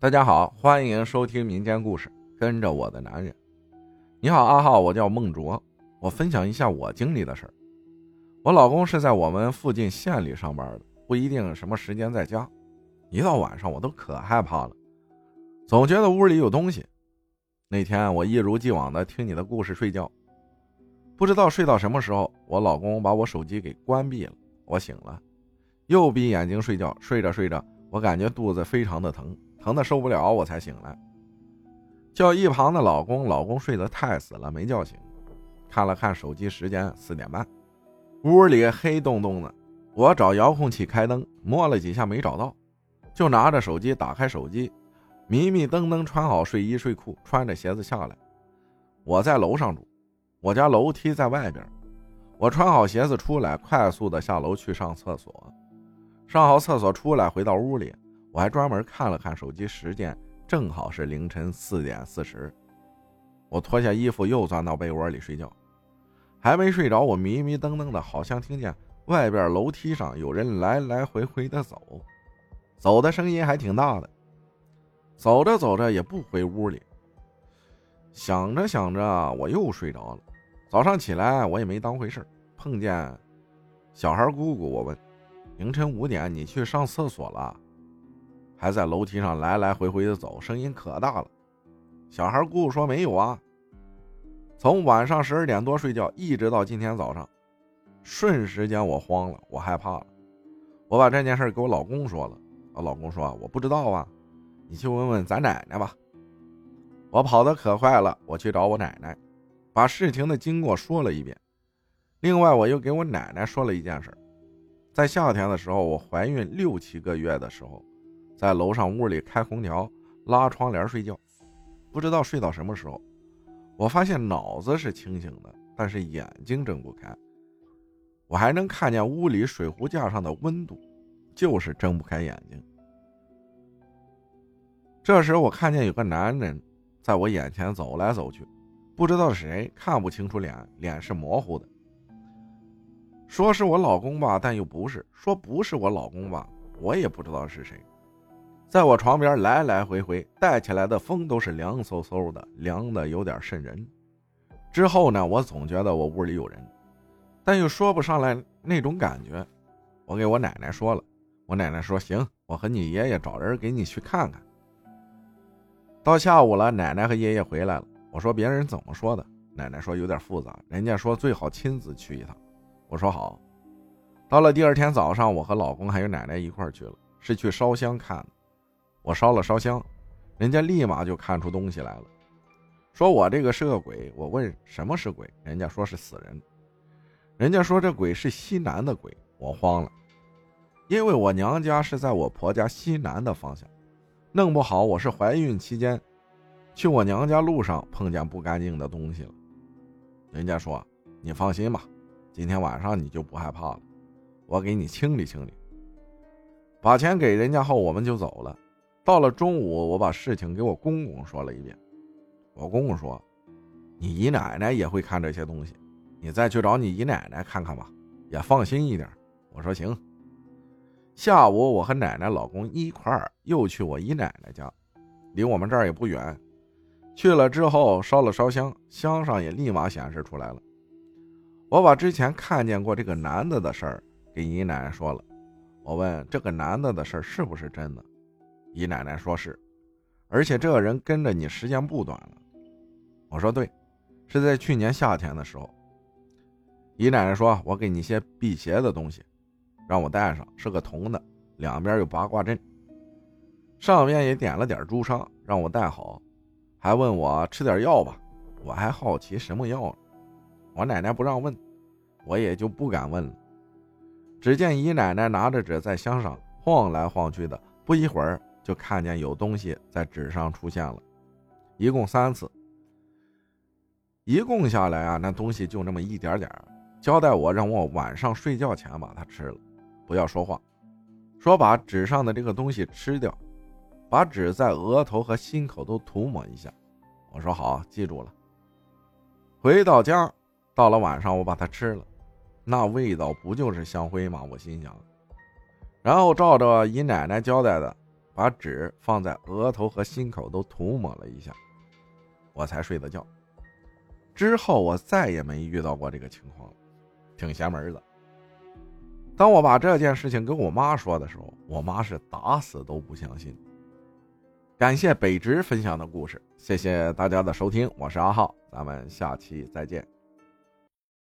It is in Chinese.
大家好，欢迎收听民间故事，跟着我的男人。你好，阿浩，我叫孟卓，我分享一下我经历的事儿。我老公是在我们附近县里上班的，不一定什么时间在家。一到晚上，我都可害怕了，总觉得屋里有东西。那天我一如既往的听你的故事睡觉，不知道睡到什么时候，我老公把我手机给关闭了，我醒了，又闭眼睛睡觉，睡着睡着，我感觉肚子非常的疼。疼的受不了，我才醒来，叫一旁的老公，老公睡得太死了，没叫醒。看了看手机时间，四点半，屋里黑洞洞的。我找遥控器开灯，摸了几下没找到，就拿着手机打开手机，迷迷瞪瞪穿好睡衣睡裤，穿着鞋子下来。我在楼上住，我家楼梯在外边。我穿好鞋子出来，快速的下楼去上厕所。上好厕所出来，回到屋里。我还专门看了看手机时间，正好是凌晨四点四十。我脱下衣服又钻到被窝里睡觉，还没睡着，我迷迷瞪瞪的，好像听见外边楼梯上有人来来回回的走，走的声音还挺大的。走着走着也不回屋里，想着想着我又睡着了。早上起来我也没当回事，碰见小孩姑姑，我问：凌晨五点你去上厕所了？还在楼梯上来来回回的走，声音可大了。小孩姑姑说没有啊。从晚上十二点多睡觉，一直到今天早上，瞬时间我慌了，我害怕了。我把这件事给我老公说了，我老公说我不知道啊，你去问问咱奶奶吧。我跑得可快了，我去找我奶奶，把事情的经过说了一遍。另外，我又给我奶奶说了一件事，在夏天的时候，我怀孕六七个月的时候。在楼上屋里开空调、拉窗帘睡觉，不知道睡到什么时候，我发现脑子是清醒的，但是眼睛睁不开。我还能看见屋里水壶架上的温度，就是睁不开眼睛。这时我看见有个男人在我眼前走来走去，不知道是谁，看不清楚脸，脸是模糊的。说是我老公吧，但又不是；说不是我老公吧，我也不知道是谁。在我床边来来回回，带起来的风都是凉飕飕的，凉的有点渗人。之后呢，我总觉得我屋里有人，但又说不上来那种感觉。我给我奶奶说了，我奶奶说行，我和你爷爷找人给你去看看。到下午了，奶奶和爷爷回来了。我说别人怎么说的？奶奶说有点复杂，人家说最好亲自去一趟。我说好。到了第二天早上，我和老公还有奶奶一块去了，是去烧香看的。我烧了烧香，人家立马就看出东西来了，说我这个是个鬼。我问什么是鬼，人家说是死人。人家说这鬼是西南的鬼，我慌了，因为我娘家是在我婆家西南的方向，弄不好我是怀孕期间去我娘家路上碰见不干净的东西了。人家说你放心吧，今天晚上你就不害怕了，我给你清理清理。把钱给人家后，我们就走了。到了中午，我把事情给我公公说了一遍。我公公说：“你姨奶奶也会看这些东西，你再去找你姨奶奶看看吧，也放心一点。”我说：“行。”下午，我和奶奶、老公一块儿又去我姨奶奶家，离我们这儿也不远。去了之后，烧了烧香，香上也立马显示出来了。我把之前看见过这个男的的事儿给姨奶奶说了。我问这个男的的事儿是不是真的？姨奶奶说是，而且这个人跟着你时间不短了。我说对，是在去年夏天的时候。姨奶奶说：“我给你些辟邪的东西，让我带上，是个铜的，两边有八卦阵，上面也点了点朱砂，让我带好，还问我吃点药吧。我还好奇什么药，我奶奶不让问，我也就不敢问了。只见姨奶奶拿着纸在箱上晃来晃去的，不一会儿。”就看见有东西在纸上出现了，一共三次。一共下来啊，那东西就那么一点点交代我让我晚上睡觉前把它吃了，不要说话，说把纸上的这个东西吃掉，把纸在额头和心口都涂抹一下。我说好，记住了。回到家，到了晚上我把它吃了，那味道不就是香灰吗？我心想。然后照着姨奶奶交代的。把纸放在额头和心口都涂抹了一下，我才睡的觉。之后我再也没遇到过这个情况，挺邪门的。当我把这件事情跟我妈说的时候，我妈是打死都不相信。感谢北直分享的故事，谢谢大家的收听，我是阿浩，咱们下期再见。